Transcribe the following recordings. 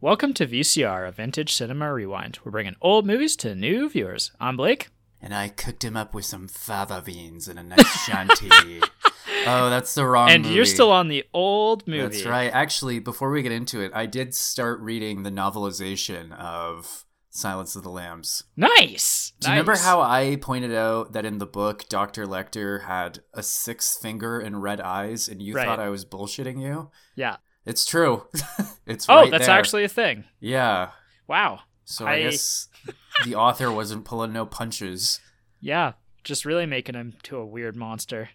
Welcome to VCR, a vintage cinema rewind. We're bringing old movies to new viewers. I'm Blake. And I cooked him up with some fava beans and a nice Chianti. oh, that's the wrong And movie. you're still on the old movie. That's right. Actually, before we get into it, I did start reading the novelization of Silence of the Lambs. Nice. Do you remember how I pointed out that in the book, Dr. Lecter had a sixth finger and red eyes, and you Right. thought I was bullshitting you? Yeah. It's true. it's Oh, right that's there. actually a thing. Yeah. Wow. So I, I- guess the author wasn't pulling no punches. Yeah, just really making him to a weird monster.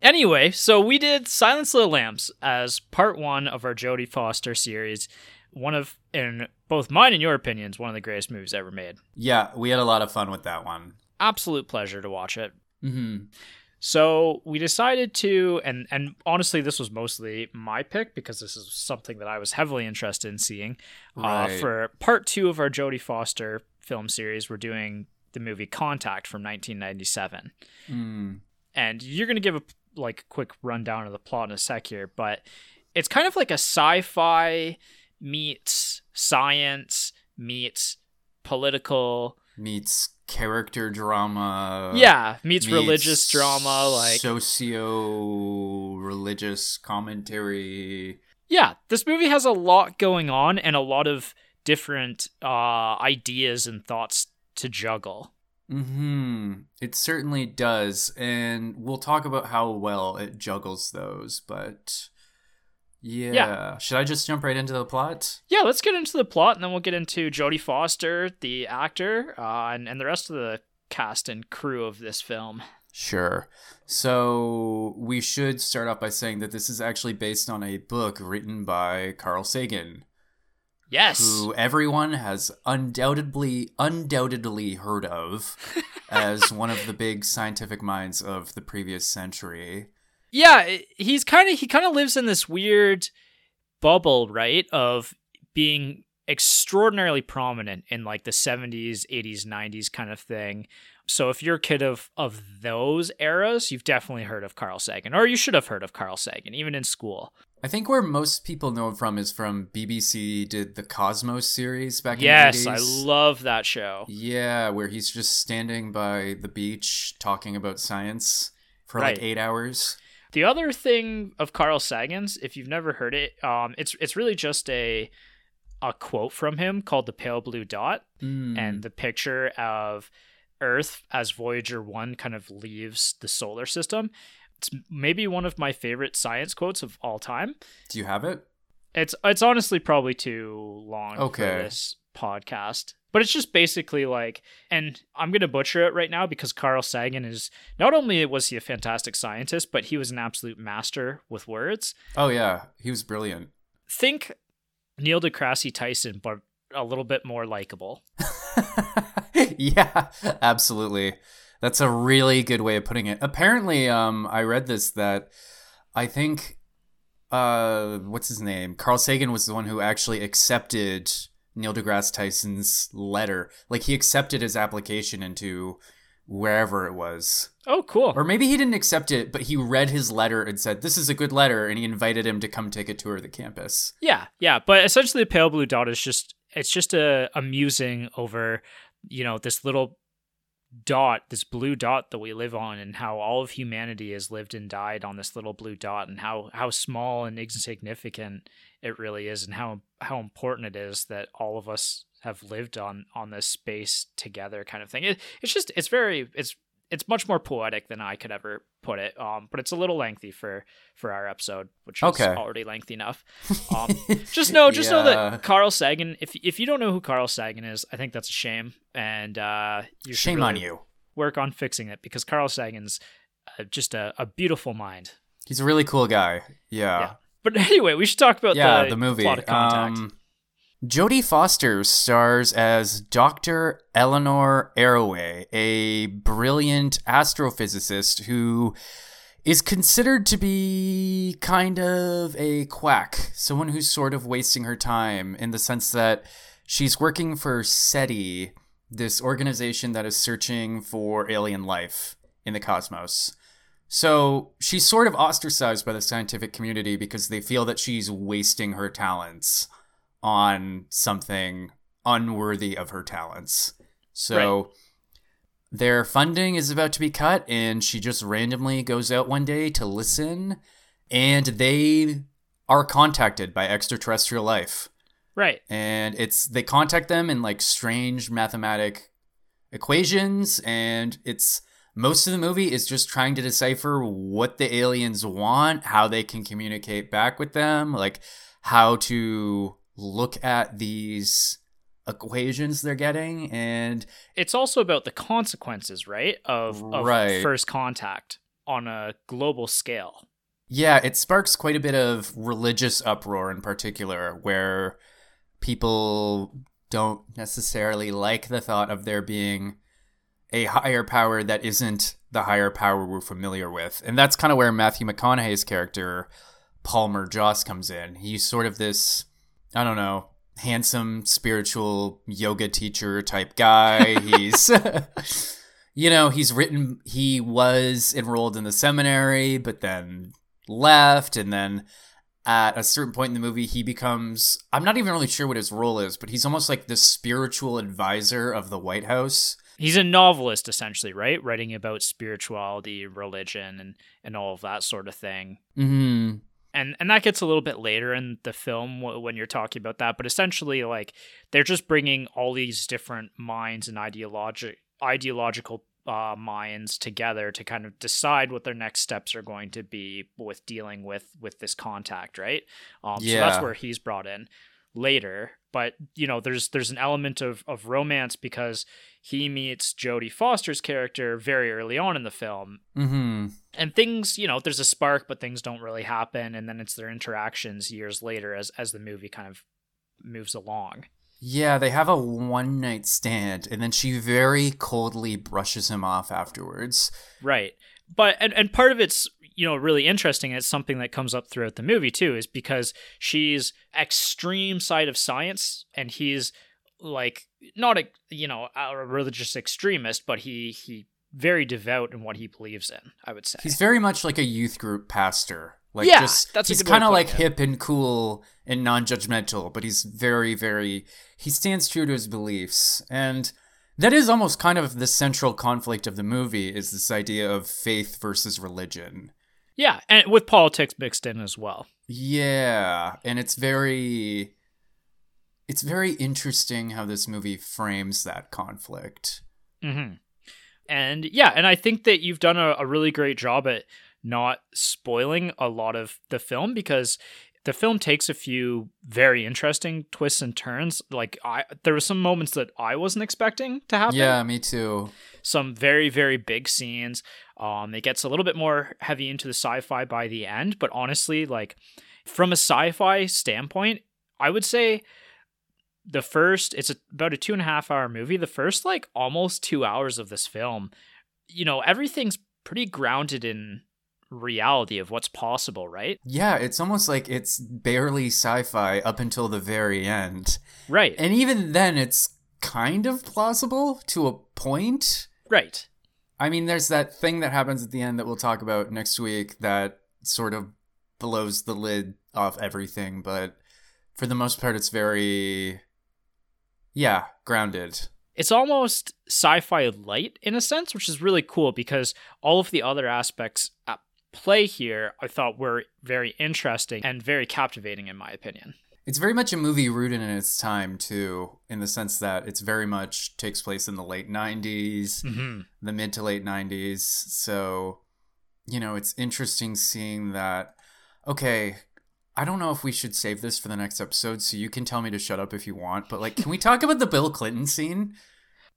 Anyway, so we did Silence of the Lambs as part one of our Jodie Foster series. One of, in both mine and your opinions, one of the greatest movies ever made. Yeah, we had a lot of fun with that one. Absolute pleasure to watch it. Mm-hmm. So we decided to, and and honestly, this was mostly my pick because this is something that I was heavily interested in seeing. Uh, for part two of our Jodie Foster film series, we're doing the movie Contact from 1997, Mm. and you're gonna give a like quick rundown of the plot in a sec here, but it's kind of like a sci-fi meets science meets political. Meets character drama. yeah, meets, meets religious drama, like socio religious commentary. yeah, this movie has a lot going on and a lot of different uh, ideas and thoughts to juggle. Hmm. It certainly does, and we'll talk about how well it juggles those. But yeah. Yeah. should I just jump right into the plot? Yeah, let's get into the plot and then we'll get into Jodie Foster, the actor, uh, and, and the rest of the cast and crew of this film. Sure. So we should start off by saying that this is actually based on a book written by Carl Sagan, Yes. who everyone has undoubtedly undoubtedly heard of as one of the big scientific minds of the previous century. Yeah, he's kind of he kind of lives in this weird bubble, right, of being extraordinarily prominent in like the 70s, 80s, 90s kind of thing. So if you're a kid of of those eras, you've definitely heard of Carl Sagan or you should have heard of Carl Sagan even in school. I think where most people know him from is from BBC did the Cosmos series back yes, in the I love that show. Yeah, where he's just standing by the beach talking about science for Right. like 8 hours. The other thing of Carl Sagan's, if you've never heard it, um, it's it's really just a a quote from him called "The Pale Blue Dot," Mm. and the picture of Earth as Voyager One kind of leaves the solar system. It's maybe one of my favorite science quotes of all time. Do you have it? It's it's honestly probably too long for Okay. this podcast. But it's just basically like and I'm going to butcher it right now because Carl Sagan is not only was he a fantastic scientist, but he was an absolute master with words. Oh yeah, he was brilliant. Think Neil deGrasse Tyson but a little bit more likable. yeah, absolutely. That's a really good way of putting it. Apparently, um, I read this that I think, uh, what's his name? Carl Sagan was the one who actually accepted Neil deGrasse Tyson's letter. Like he accepted his application into wherever it was. Oh, cool. Or maybe he didn't accept it, but he read his letter and said, "This is a good letter," and he invited him to come take a tour of the campus. Yeah, yeah, but essentially the pale blue dot is just it's just a amusing over, you know, this little dot, this blue dot that we live on and how all of humanity has lived and died on this little blue dot and how how small and insignificant it really is and how how important it is that all of us have lived on on this space together kind of thing. It, it's just it's very it's it's much more poetic than I could ever put it. Um, but it's a little lengthy for for our episode, which is Okay. already lengthy enough. Um, just know, just know that Carl Sagan. If if you don't know who Carl Sagan is, I think that's a shame, and uh, you Shame on you. Work on fixing it because Carl Sagan's uh, just a, a beautiful mind. He's a really cool guy. Yeah. Yeah. But anyway, we should talk about yeah, the, the, movie. plot of Contact. Um, Jodie Foster stars as Dr. Eleanor Arroway, a brilliant astrophysicist who is considered to be kind of a quack, someone who's sort of wasting her time in the sense that she's working for SETI, this organization that is searching for alien life in the cosmos. So she's sort of ostracized by the scientific community because they feel that she's wasting her talents on something unworthy of her talents. So Right. their funding is about to be cut, and she just randomly goes out one day to listen, and they are contacted by extraterrestrial life. Right. And it's they contact them in like strange mathematic equations, and it's most of the movie is just trying to decipher what the aliens want, how they can communicate back with them, like how to look at these equations they're getting and It's also about the consequences, right? Of, of Right. first contact on a global scale. yeah it sparks quite a bit of religious uproar in particular where people don't necessarily like the thought of there being a higher power that isn't the higher power we're familiar with. And that's kind of where matthew mcconaughey's character palmer joss comes in. He's sort of this i don't know handsome spiritual yoga teacher type guy. He's you know he's written he was enrolled in the seminary but then left. And then at a certain point in the movie he becomes i'm not even really sure what his role is but he's almost like the spiritual advisor of the white house He's a novelist, essentially, right? Writing about spirituality, religion, and, and all of that sort of thing. hmm and and that gets a little bit later in the film wh- when you're talking about that but essentially like they're just bringing all these different minds and ideologic ideological uh, minds together to kind of decide what their next steps are going to be with dealing with with this contact right um so that's where he's brought in later but you know there's there's an element of of romance because he meets Jodie Foster's character very early on in the film. Hmm and things you know there's a spark but things don't really happen. And then it's their interactions years later as as the movie kind of moves along. Yeah they have a one night stand and then she very coldly brushes him off afterwards. Right. But and, and part of it's you know really interesting it's something that comes up throughout the movie too is because she's extreme side of science and he's like not a you know a religious extremist but he he very devout in what he believes in i would say he's very much like a youth group pastor like Yeah, just that's he's kind of like it. hip and cool and non-judgmental but he's very very he stands true to his beliefs and that is almost kind of the central conflict of the movie is this idea of faith versus religion yeah and with politics mixed in as well yeah and it's very it's very interesting how this movie frames that conflict hmm And yeah, and I think that you've done a, a really great job at not spoiling a lot of the film because the film takes a few very interesting twists and turns. Like I, there were some moments that I wasn't expecting to happen. yeah me too Some very very big scenes. Um, it gets a little bit more heavy into the sci-fi by the end, but honestly, like from a sci-fi standpoint, I would say the first it's a, about a two and a half hour movie. The first like almost two hours of this film you know everything's pretty grounded in reality of what's possible right? Yeah it's almost like it's barely sci-fi up until the very end. Right. And even then, it's kind of plausible to a point. right I mean, there's that thing that happens at the end that we'll talk about next week that sort of blows the lid off everything, but for the most part, it's very, yeah, grounded. it's almost sci-fi light in a sense which is really cool because all of the other aspects at play here i thought were very interesting and very captivating in my opinion It's very much a movie rooted in its time, too, in the sense that it's very much takes place in the late 90s. mm-hmm. the mid to late 90s. So, you know, it's interesting seeing that. Okay, I don't know if we should save this for the next episode, so you can tell me to shut up if you want, but like, can we talk about the Bill Clinton scene?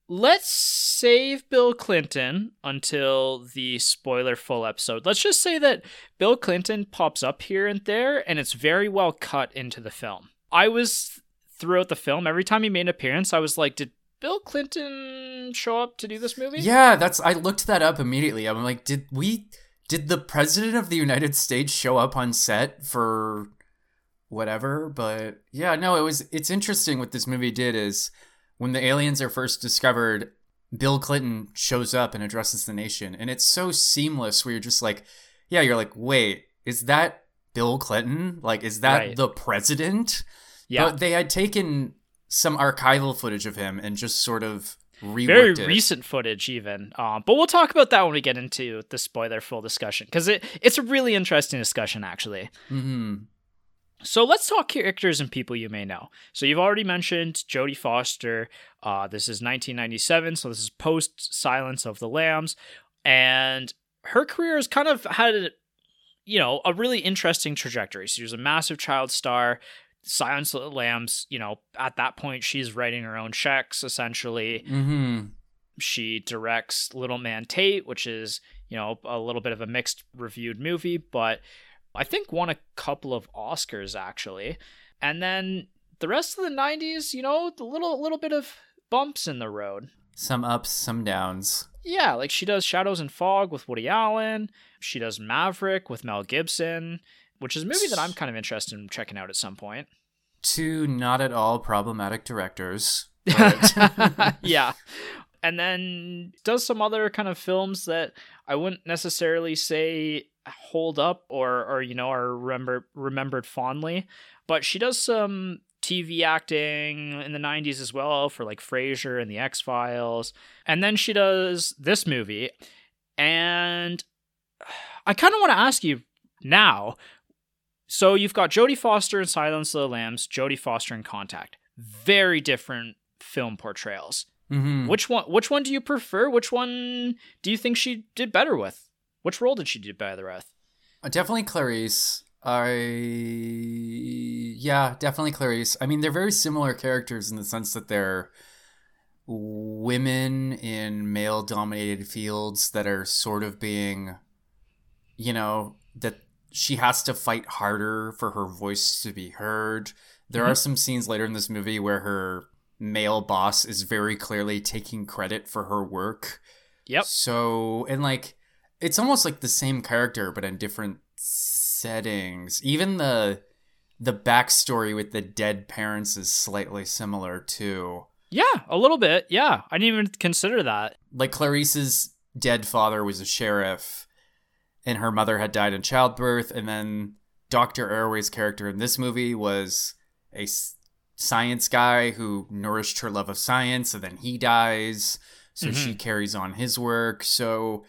Let's save Bill Clinton until the spoiler full episode. Let's just say that Bill Clinton pops up here and there, and it's very well cut into the film. I was throughout the film, every time he made an appearance, I was like, did Bill Clinton show up to do this movie? Yeah, that's. I looked that up immediately. I'm like, did we. Did the president of the United States show up on set for whatever? But yeah, no, it was. It's interesting what this movie did is when the aliens are first discovered, Bill Clinton shows up and addresses the nation, and it's so seamless. Where you're just like, yeah, you're like, wait, is that Bill Clinton? Like, is that Right. the president? Yeah. But they had taken some archival footage of him and just sort of reworked very it. recent footage even um, but we'll talk about that when we get into the spoiler full discussion because it, it's a really interesting discussion actually hmm so let's talk characters and people you may know. So you've already mentioned jodie foster. Uh, this is 1997 so this is post silence of the lambs. And her career has kind of had you know a really interesting trajectory. She was a massive child star. Silence of the lambs you know at that point she's writing her own checks essentially. Hmm she directs Little Man Tate, which is, you know, a little bit of a mixed reviewed movie, but I think won a couple of Oscars actually. And then the rest of the 90s, you know, a little little bit of bumps in the road. Some ups, some downs. Yeah, like she does Shadows and Fog with Woody Allen, she does Maverick with Mel Gibson, which is a movie that I'm kind of interested in checking out at some point. Two not at all problematic directors. But yeah. And then does some other kind of films that I wouldn't necessarily say hold up or or you know are remember remembered fondly, but she does some TV acting in the 90s as well for like Frasier and the X-Files. And then she does this movie and I kind of want to ask you now. So you've got Jodie Foster in Silence of the Lambs, Jodie Foster in Contact. Very different film portrayals. Mhm. Which one? Which one do you prefer? Which one do you think she did better with? Which role did she do better with? Uh, Definitely Clarice. I yeah, definitely Clarice. I mean, they're very similar characters in the sense that they're women in male-dominated fields that are sort of being, you know, that she has to fight harder for her voice to be heard. There are some scenes later in this movie where her male boss is very clearly taking credit for her work. Yep. So, and like, it's almost like the same character, but in different settings. Even the the backstory with the dead parents is slightly similar too. Yeah, a little bit. Yeah, I didn't even consider that. Like Clarice's dead father was a sheriff, and her mother had died in childbirth, and then Doctor Arroway's character in this movie was a science guy who nourished her love of science, and then he dies, so she mm-hmm. carries on his work. So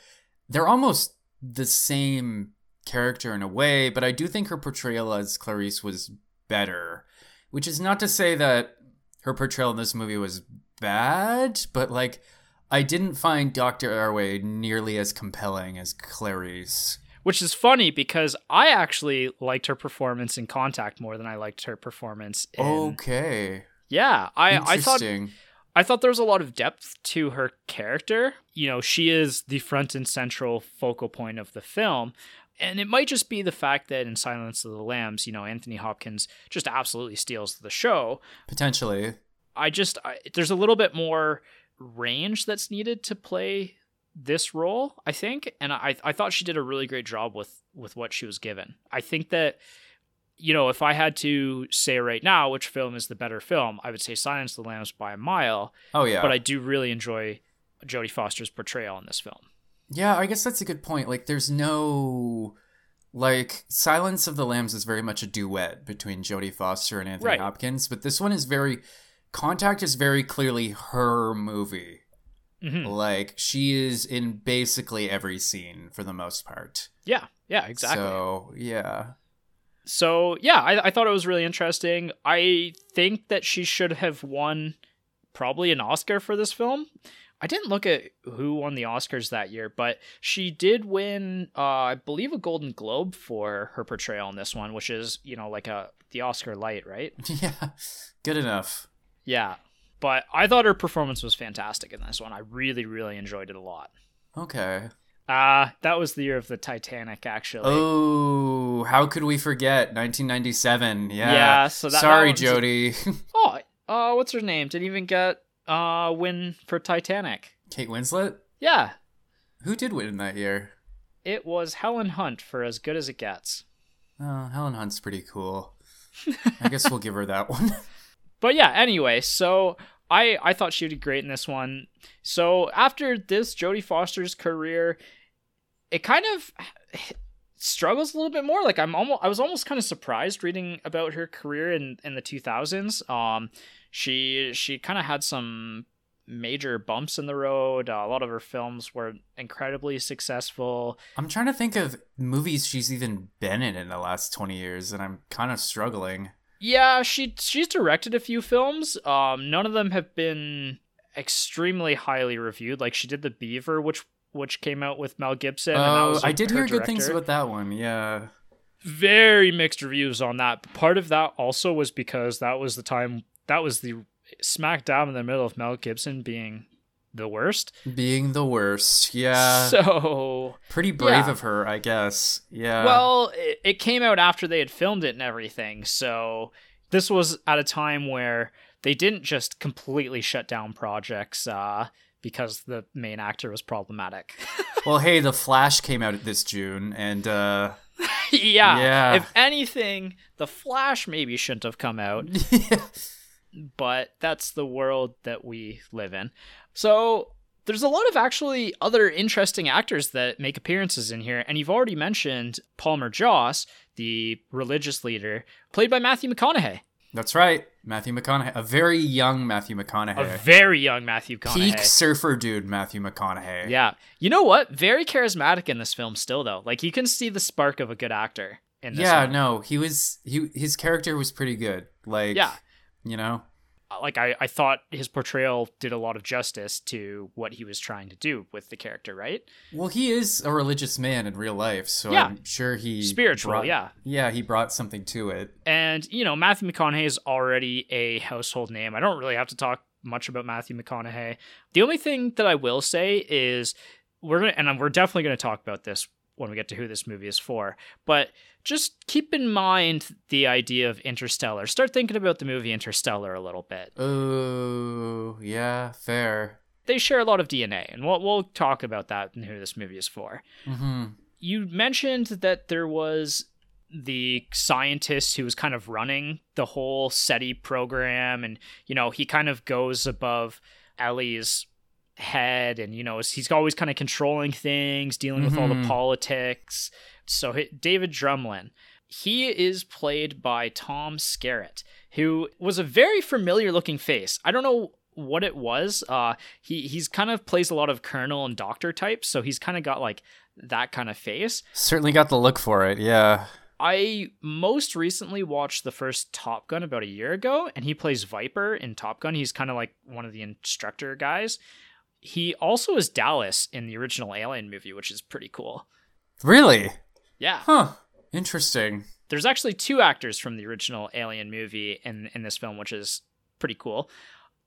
they're almost the same character in a way, but I do think her portrayal as Clarice was better. Which is not to say that her portrayal in this movie was bad, but like I didn't find Dr. Arroway nearly as compelling as Clarice. Which is funny because I actually liked her performance in Contact more than I liked her performance in. Okay. Yeah, I I thought. I thought there was a lot of depth to her character. You know, she is the front and central focal point of the film. And it might just be the fact that in Silence of the Lambs, you know, Anthony Hopkins just absolutely steals the show. Potentially. I just, I, there's a little bit more range that's needed to play this role, I think. And I, I thought she did a really great job with, with what she was given. I think that, you know, if I had to say right now which film is the better film, I would say Silence of the Lambs by a mile Oh yeah. but I do really enjoy Jodie Foster's portrayal in this film. Yeah, I guess that's a good point. Like there's no like Silence of the Lambs is very much a duet between Jodie Foster and Anthony Right. Hopkins, but this one is very Contact is very clearly her movie. Mhm. Like she is in basically every scene for the most part. Yeah, yeah, exactly. So, So yeah. I, I thought it was really interesting. I think that she should have won probably an Oscar for this film. I didn't look at who won the Oscars that year, but she did win, uh, I believe, a Golden Globe for her portrayal in this one, which is you know like a the Oscar light, right? Yeah. Good enough. Yeah, but I thought her performance was fantastic in this one. I really, really enjoyed it a lot. Okay. Uh, that was the year of the Titanic, actually. Oh, how could we forget 1997? Yeah. Yeah, so that- that Sorry, one's- Jody. Oh, uh, what's her name? Didn't even get uh win for Titanic. Kate Winslet? Yeah, Who did win that year? it was Helen Hunt for As Good as It Gets. Oh, Helen Hunt's pretty cool. I guess we'll give her that one. But yeah, anyway, so I I thought she did great in this one. So after this Jodie Foster's career, it kind of struggles a little bit more. Like I'm almost I was almost kind of surprised reading about her career in in the 2000s. Um she she kind of had some major bumps in the road. Uh, a lot of her films were incredibly successful. I'm trying to think of movies she's even been in in the last 20 years and I'm kind of struggling. Yeah, she she's directed a few films. Um none of them have been extremely highly reviewed. Like she did The Beaver which which came out with Mel Gibson. Oh, I did hear good things about that one. Yeah. Very mixed reviews on that. Part of that also was because that was the time that was the smack dab in the middle of Mel Gibson being the worst. Being the worst, yeah. So pretty brave yeah. of her, I guess. Yeah. Well, it, it came out after they had filmed it and everything, so this was at a time where they didn't just completely shut down projects. Uh, because the main actor was problematic. well, hey, The Flash came out this June, and uh, yeah, yeah. If anything, The Flash maybe shouldn't have come out. But that's the world that we live in. So there's a lot of actually other interesting actors that make appearances in here, and you've already mentioned Palmer Joss, the religious leader, played by Matthew McConaughey. That's right. Matthew McConaughey. A very young Matthew McConaughey. A very young Matthew McConaughey. Peak surfer dude, Matthew McConaughey. Yeah. You know what? Very charismatic in this film still though. Like you can see the spark of a good actor in this Yeah, one. no. He was he his character was pretty good. Like Yeah. You know? Uh, like I, I thought his portrayal did a lot of justice to what he was trying to do with the character, right? Well, he is a religious man in real life, so yeah. I'm sure he spiritual, brought, yeah, yeah, he brought something to it. And you know, Matthew McConaughey is already a household name. I don't really have to talk much about Matthew McConaughey. The only thing that I will say is we're gonna, and we're definitely going to talk about this when we get to who this movie is for, but just keep in mind the idea of Interstellar. Start thinking about the movie Interstellar a little bit. Oh, yeah, fair. They share a lot of DNA, and we'll, we'll talk about that and who this movie is for. Mm-hmm. You mentioned that there was the scientist who was kind of running the whole SETI program, and, you know, he kind of goes above Ellie's head and you know he's always kind of controlling things dealing with mm-hmm. all the mm-hmm. politics so David Drumlin, he is played by Tom Skerritt, who was a very familiar looking face. I don't know what it was. Uh, he he's kind of plays a lot of colonel and doctor types, so he's kind of got like that kind of face. Certainly got the look for it. Yeah. I most recently watched the first Top Gun about a year ago, and he plays Viper in Top Gun. He's kind of like one of the instructor guys. He also is Dallas in the original Alien movie, which is pretty cool. Really? Yeah. Huh. Interesting. There's actually two actors from the original Alien movie in in this film, which is pretty cool.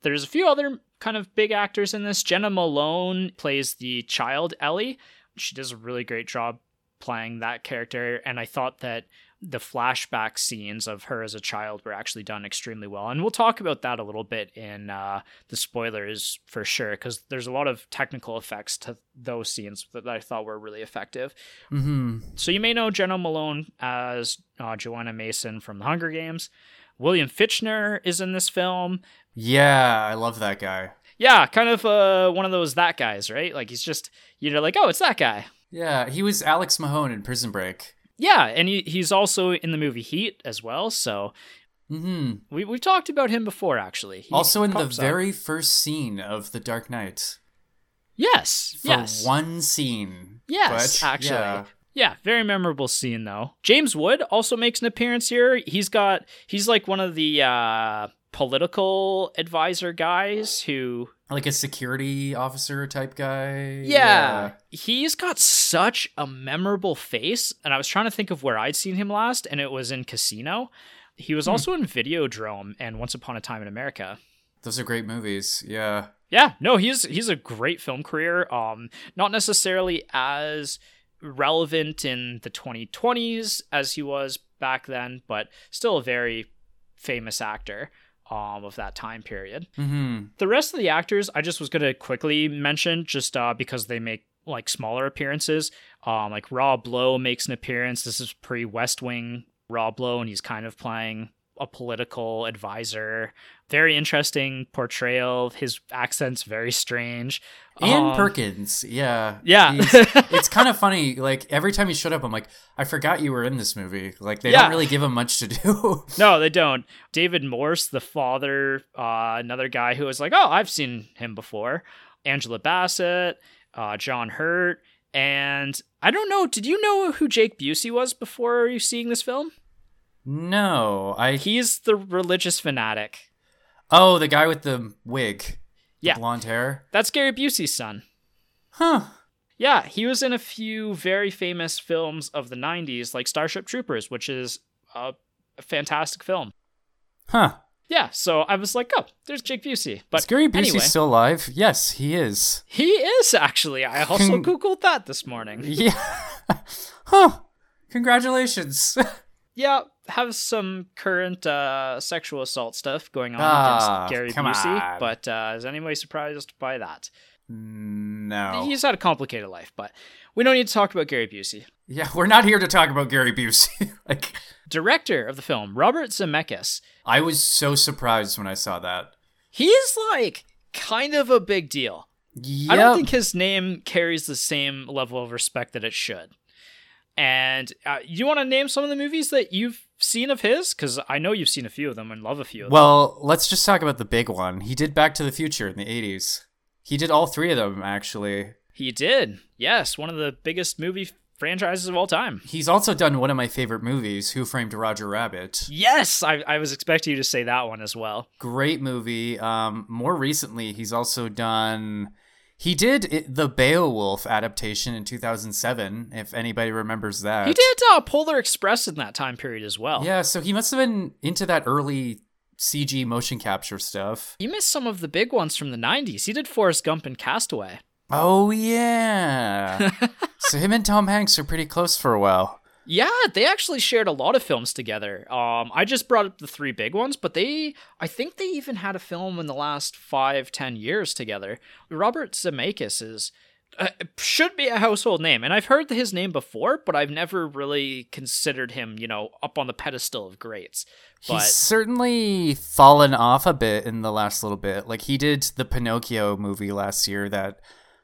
There's a few other kind of big actors in this. Jena Malone plays the child Ellie. She does a really great job playing that character, and I thought that the flashback scenes of her as a child were actually done extremely well. And we'll talk about that a little bit in uh, the spoilers for sure, because there's a lot of technical effects to those scenes that I thought were really effective. Mm-hmm. So you may know Jena Malone as uh, Johanna Mason from The Hunger Games. William Fichtner is in this film. Yeah, I love that guy. Yeah, kind of uh, one of those that guys, right? Like he's just, you know, like, oh, it's that guy. Yeah, he was Alex Mahone in Prison Break. Yeah, and he, he's also in the movie Heat as well. So mm-hmm. we we've talked about him before, actually. He also in the very first scene of The Dark Knight. Yes. For yes. one scene. Yes, but, actually. Yeah. Yeah, very memorable scene though. James Wood also makes an appearance here. He's got he's like one of the uh political advisor guys who like a security officer type guy. Yeah. yeah. He's got such a memorable face and I was trying to think of where I'd seen him last and it was in Casino. He was hmm. also in Videodrome and Once Upon a Time in America. Those are great movies. Yeah. Yeah, no, he's he's a great film career. Um not necessarily as relevant in the 2020s as he was back then, but still a very famous actor um, of that time period. Mm-hmm. The rest of the actors, I just was going to quickly mention just uh, because they make like smaller appearances. Um, like Rob Lowe makes an appearance. This is pre West Wing Rob Lowe, and he's kind of playing a political advisor. Very interesting portrayal. His accent's very strange. Ian Um, Perkins, yeah, Yeah. It's kind of funny. Like every time he showed up, I'm like, I forgot you were in this movie. Like they Yeah. don't really give him much to do. No, they don't. David Morse, the father, uh, another guy who was like, oh, I've seen him before. Angela Bassett, uh, John Hurt, and I don't know. Did you know who Jake Busey was before you seeing this film? no, I. He's the religious fanatic. Oh, the guy with the wig, the Yeah. blonde hair. That's Gary Busey's son. Huh. Yeah, he was in a few very famous films of the 90s, like Starship Troopers, which is a, a fantastic film. Huh. Yeah, so I was like, oh, there's Jake Busey. But Is Gary Busey anyway, still alive? Yes, he is. he is actually. I also Con- Googled that this morning. Yeah. huh. Congratulations. Yeah, have some current uh, sexual assault stuff going on Ah, against Gary Busey, on. but uh, is anybody surprised by that? no. He's had a complicated life, but we don't need to talk about Gary Busey. Yeah, we're not here to talk about Gary Busey. like, Director of the film, Robert Zemeckis. I was so surprised when I saw that. He's like kind of a big deal. Yep. I don't think his name carries the same level of respect that it should. And uh, you want to name some of the movies that you've seen of his? Because I know you've seen a few of them and love a few of them. Well, let's just talk about the big one. He did Back to the Future in the 80s. He did all three of them, actually. He did. Yes, one of the biggest movie franchises of all time. He's also done one of my favorite movies, Who Framed Roger Rabbit. Yes, I, I was expecting you to say that one as well. Great movie. Um, more recently, he's also done. He did it, the Beowulf adaptation in 2007, if anybody remembers that. He did uh, Polar Express in that time period as well. Yeah, so he must have been into that early CG motion capture stuff. You missed some of the big ones from the 90s. He did Forrest Gump and Castaway. Oh, yeah. so him and Tom Hanks are pretty close for a while. Yeah, they actually shared a lot of films together. Um, I just brought up the three big ones, but they, I think they even had a film in the last five, ten years together. Robert Zemeckis is uh, should be a household name, and I've heard his name before, but I've never really considered him, you know, up on the pedestal of greats. But He's certainly fallen off a bit in the last little bit. Like he did the Pinocchio movie last year that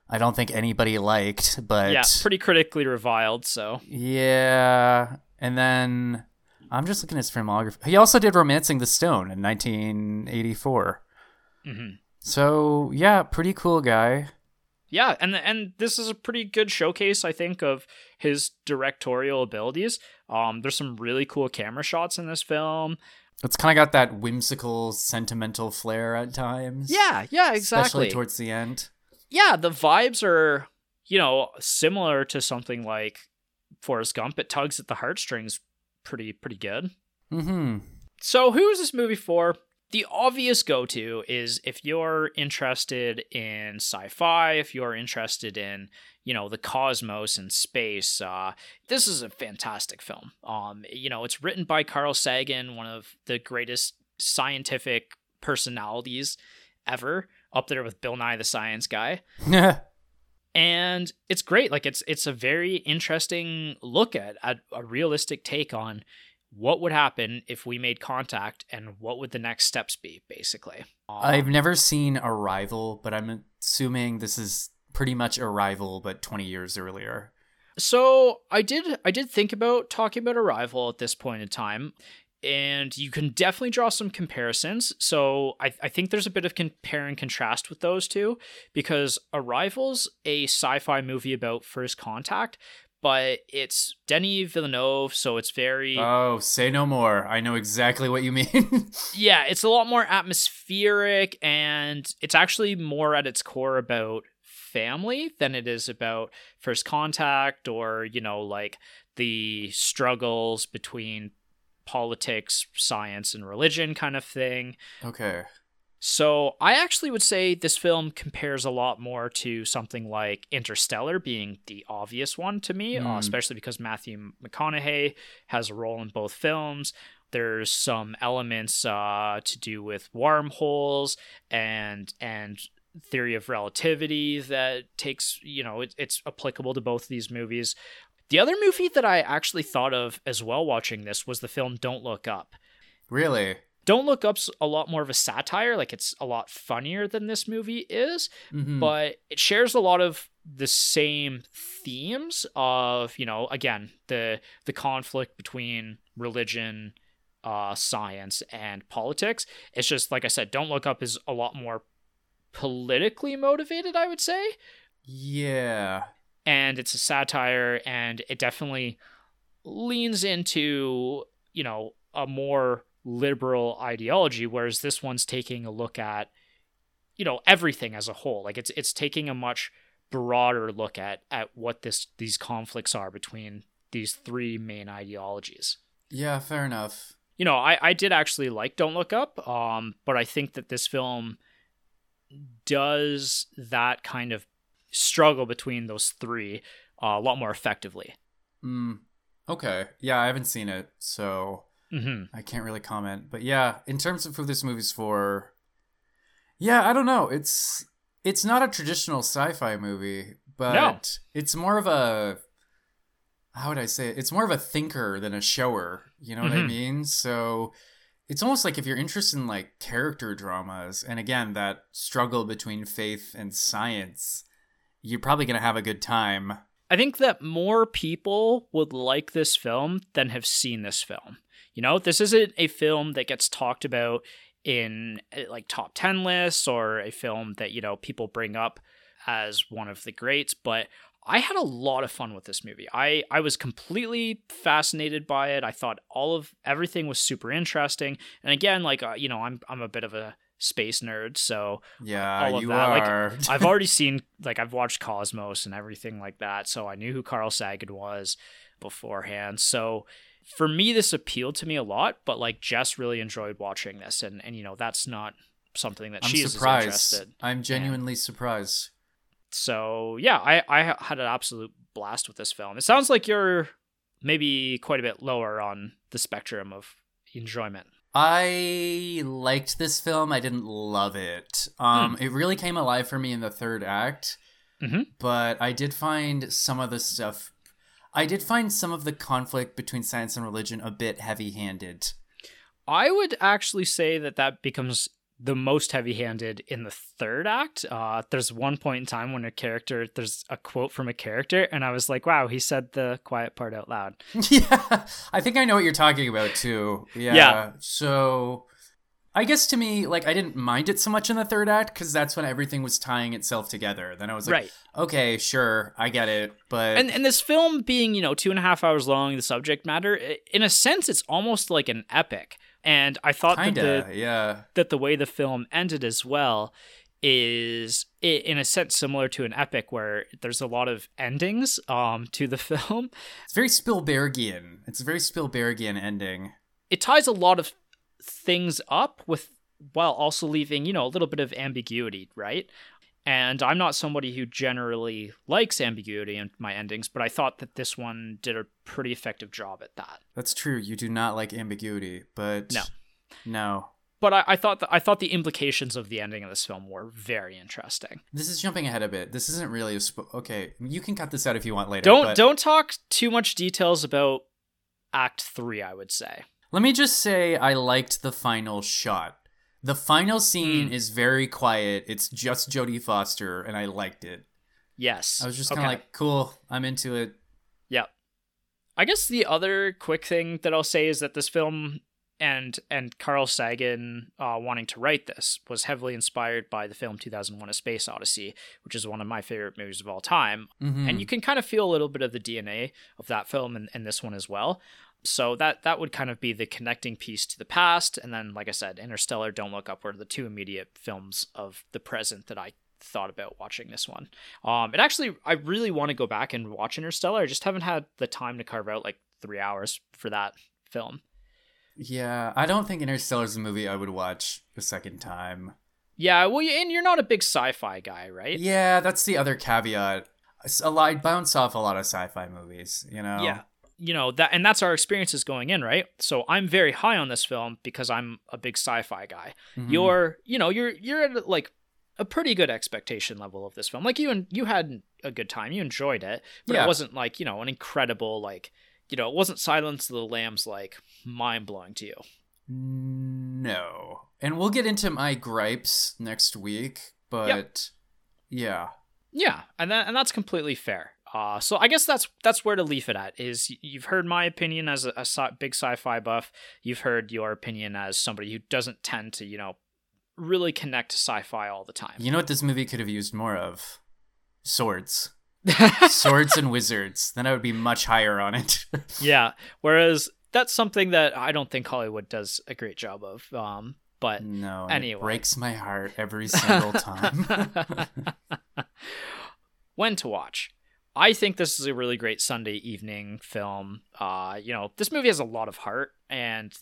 I don't think anybody liked, but yeah, pretty critically reviled. So Yeah, and then I'm just looking at his filmography. He also did *Romancing the Stone* in 1984. hmm So yeah, pretty cool guy. yeah, and and this is a pretty good showcase, I think, of his directorial abilities. Um, there's some really cool camera shots in this film. It's kind of got that whimsical, sentimental flair at times. Yeah, yeah, exactly. especially towards the end. Yeah, the vibes are, you know, similar to something like Forrest Gump. It tugs at the heartstrings pretty pretty good. Mm-hmm. So, who is this movie for? The obvious go to is if you're interested in sci fi, if you're interested in, you know, the cosmos and space, uh, this is a fantastic film. Um, you know, it's written by Carl Sagan, one of the greatest scientific personalities ever, up there with Bill Nye the Science Guy. And it's great. Like it's it's a very interesting look at, at a realistic take on what would happen if we made contact and what would the next steps be basically. Um, I've never seen Arrival, but I'm assuming this is pretty much Arrival, but 20 years earlier. so i did i did think about talking about arrival at this point in time and you can definitely draw some comparisons so I, I think there's a bit of compare and contrast with those two because arrival's a sci-fi movie about first contact but it's Denis Villeneuve, so it's very Oh, say no more. I know exactly what you mean. yeah, it's a lot more atmospheric and it's actually more at its core about family than it is about first contact or, you know, like the struggles between politics, science, and religion kind of thing. okay. So I actually would say this film compares a lot more to something like Interstellar being the obvious one to me, uh, Hmm. especially because Matthew McConaughey has a role in both films. There's some elements uh, to do with wormholes and and theory of relativity that takes you know it, it's applicable to both of these movies. The other movie that I actually thought of as well watching this was the film Don't Look Up. Really? Don't Look Up's a lot more of a satire, like it's a lot funnier than this movie is, Mhm. but it shares a lot of the same themes of, you know, again, the the conflict between religion, uh science and politics. It's just like I said, Don't Look Up is a lot more politically motivated, I would say yeah. And it's a satire and it definitely leans into you know a more liberal ideology whereas this one's taking a look at you know everything as a whole like it's it's taking a much broader look at at what this these conflicts are between these three main ideologies Yeah, fair enough. you know i i did actually like don't look up um but i think that this film does that kind of struggle between those three uh, a lot more effectively Mm. Okay. Yeah, I haven't seen it, so hmm I can't really comment. But yeah, in terms of who this movie's for, yeah, I don't know. It's it's not a traditional sci-fi movie, but No. it's more of a how would I say it? It's more of a thinker than a shower. You know what I Mhm. mean? So it's almost like if you're interested in like character dramas, and again that struggle between faith and science, you're probably gonna have a good time. I think that more people would like this film than have seen this film. You know, this isn't a film that gets talked about in eh, like top 10 lists or a film that, you know, people bring up as one of the greats, but I had a lot of fun with this movie. I I was completely fascinated by it. I thought all of everything was super interesting. And again, like uh, you know, I'm I'm a bit of a space nerd, so Yeah, all of you that, like, are. I've already seen like I've watched Cosmos and everything like that, so I knew who Carl Sagan was beforehand. So for me, this appealed to me a lot, but like Jess really enjoyed watching this, and and you know that's not something that I'm she is surprised. interested. I'm genuinely surprised. So yeah, I I had an absolute blast with this film. It sounds like you're maybe quite a bit lower on the spectrum of enjoyment. I liked this film. I didn't love it. Um, It really came alive for me in the third act, Mhm. but I did find some of the stuff. I did find some of the conflict between science and religion a bit heavy-handed. I would actually say that that becomes the most heavy-handed in the third act. Uh, there's one point in time when a character, there's a quote from a character, and I was like, "Wow, he said the quiet part out loud." yeah, I think I know what you're talking about too. Yeah. Yeah. So, I guess to me, like, I didn't mind it so much in the third act because that's when everything was tying itself together. Then I was like, right. okay, sure, I get it, but And and this film being you know two and a half hours long, the subject matter, in a sense, it's almost like an epic. And I thought that kinda, the yeah. that the way the film ended as well is in a sense similar to an epic where there's a lot of endings um to the film It's very Spielbergian. It's a very Spielbergian ending. it ties a lot of things up with while also leaving you know a little bit of ambiguity right and i'm not somebody who generally likes ambiguity in my endings but i thought that this one did a pretty effective job at that That's true. You do not like ambiguity, but No. no. but i, I thought that i thought the implications of the ending of this film were very interesting This is jumping ahead a bit. This isn't really a sp- okay. You can cut this out if you want later. don't but don't talk too much details about act three i would say Let me just say, I liked the final shot. The final scene Mm. is very quiet. It's just Jodie Foster, and I liked it. yes I was just kind of Okay. like, cool. I'm into it. Yep. I guess the other quick thing that I'll say is that this film and and Carl Sagan uh, wanting to write this was heavily inspired by the film 2001: A Space Odyssey, which is one of my favorite movies of all time. Mhm. And you can kind of feel a little bit of the DNA of that film in, in this one as well. So that that would kind of be the connecting piece to the past, and then, like I said, Interstellar, Don't Look Up were the two immediate films of the present that I thought about watching this one. Um, it actually, I really want to go back and watch Interstellar. I just haven't had the time to carve out like three hours for that film. yeah, I don't think Interstellar is a movie I would watch a second time. Yeah, well, and you're not a big sci-fi guy, right? Yeah, that's the other caveat. A lot, I bounce off a lot of sci-fi movies, you know. Yeah. You know that, and that's our experiences going in, right? So I'm very high on this film because I'm a big sci-fi guy. Mhm. You're, you know, you're you're at like a pretty good expectation level of this film. Like you and you had a good time, you enjoyed it, but Yeah. it wasn't like you know an incredible like you know it wasn't Silence of the Lambs like mind blowing to you. No. And we'll get into my gripes next week, but yeah. Yeah, and that and that's completely fair. Uh, so I guess that's that's where to leave it at. Is you've heard my opinion as a, a sci- big sci-fi buff. You've heard your opinion as somebody who doesn't tend to, you know, really connect to sci-fi all the time. You know what this movie could have used more of? Swords. Swords and wizards. Then I would be much higher on it. yeah. Whereas that's something that I don't think Hollywood does a great job of. Um, but no, anyway. it breaks my heart every single time. when to watch? I think this is a really great Sunday evening film. Uh, you know, this movie has a lot of heart, and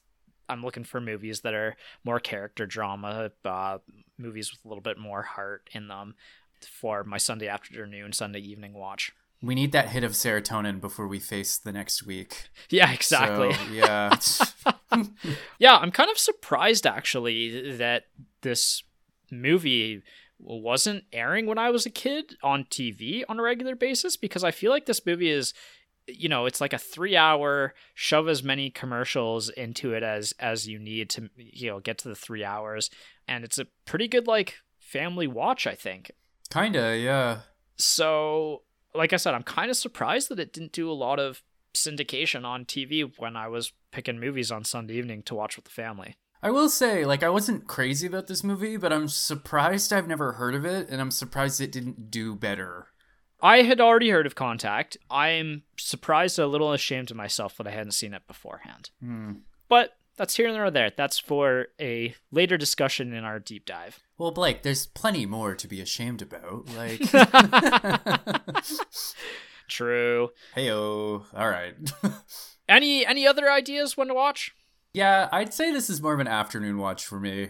I'm looking for movies that are more character drama, uh, movies with a little bit more heart in them for my Sunday afternoon, Sunday evening watch. We need that hit of serotonin before we face the next week. Yeah, exactly. So, yeah. yeah, I'm kind of surprised actually that this movie wasn't airing when I was a kid on TV on a regular basis because I feel like this movie is you know it's like a three hour shove as many commercials into it as as you need to you know get to the three hours. And it's a pretty good like family watch i think. Kinda yeah. So like i said i'm kind of surprised that it didn't do a lot of syndication on tv when i was picking movies on sunday evening to watch with the family I will say, like, I wasn't crazy about this movie, but I'm surprised I've never heard of it, and I'm surprised it didn't do better. I had already heard of Contact. I'm surprised, a little ashamed of myself that I hadn't seen it beforehand. Hmm. But that's here and there. There. That's for a later discussion in our deep dive. Well, Blake, there's plenty more to be ashamed about. Like, true. Heyo. All right. any any other ideas when to watch? Yeah, I'd say this is more of an afternoon watch for me.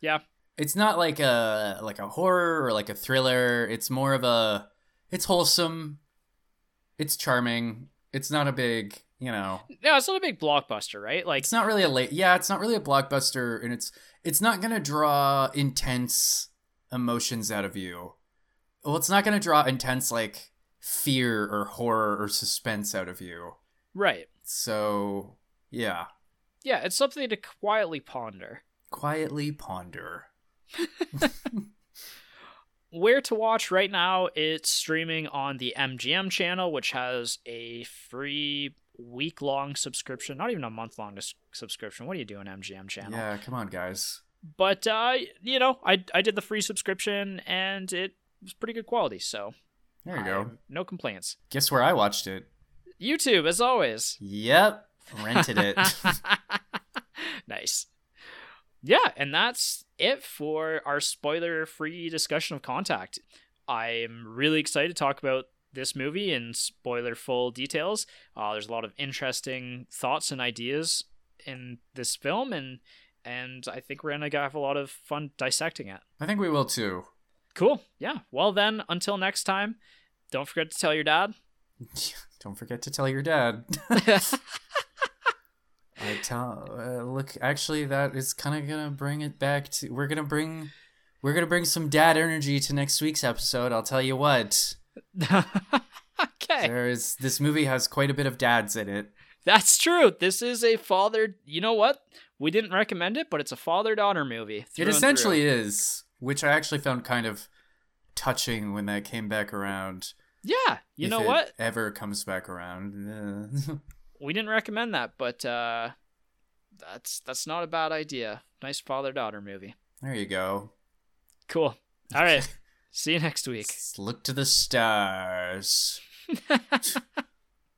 Yeah. It's not like a like a horror or like a thriller. It's more of a it's wholesome. It's charming. It's not a big, you know. No, it's not a big blockbuster, right? Like it's not really a late. Yeah, it's not really a blockbuster and it's it's not going to draw intense emotions out of you. Well, it's not going to draw intense like fear or horror or suspense out of you. Right. So, yeah. Yeah, it's something to quietly ponder. Quietly ponder. Where to watch right now, it's streaming on the MGM channel, which has a free week long subscription, not even a month long subscription. What are you doing, MGM channel? Yeah, come on, guys. But, uh, you know, I, I did the free subscription and it was pretty good quality, so. There you go. No complaints. Guess where I watched it? YouTube, as always. Yep rented it. nice. Yeah, and that's it for our spoiler free discussion of Contact. I'm really excited to talk about this movie in spoiler full details. Uh, there's a lot of interesting thoughts and ideas in this film, and and I think we're gonna have a lot of fun dissecting it. I think we will too. Cool. Yeah. Well then, until next time, don't forget to tell your dad. don't forget to tell your dad. I tell uh, look actually that is kind of gonna bring it back to we're gonna bring we're gonna bring some dad energy to next week's episode. I'll tell you what. okay. There is this movie has quite a bit of dads in it. That's true. This is a father. You know what? We didn't recommend it, but it's a father daughter movie. It essentially is, which I actually found kind of touching when that came back around. Yeah, you know what? Ever comes back around. we didn't recommend that, but uh, that's that's not a bad idea. Nice father daughter movie. There you go. Cool. All right. See you next week. Let's look to the stars.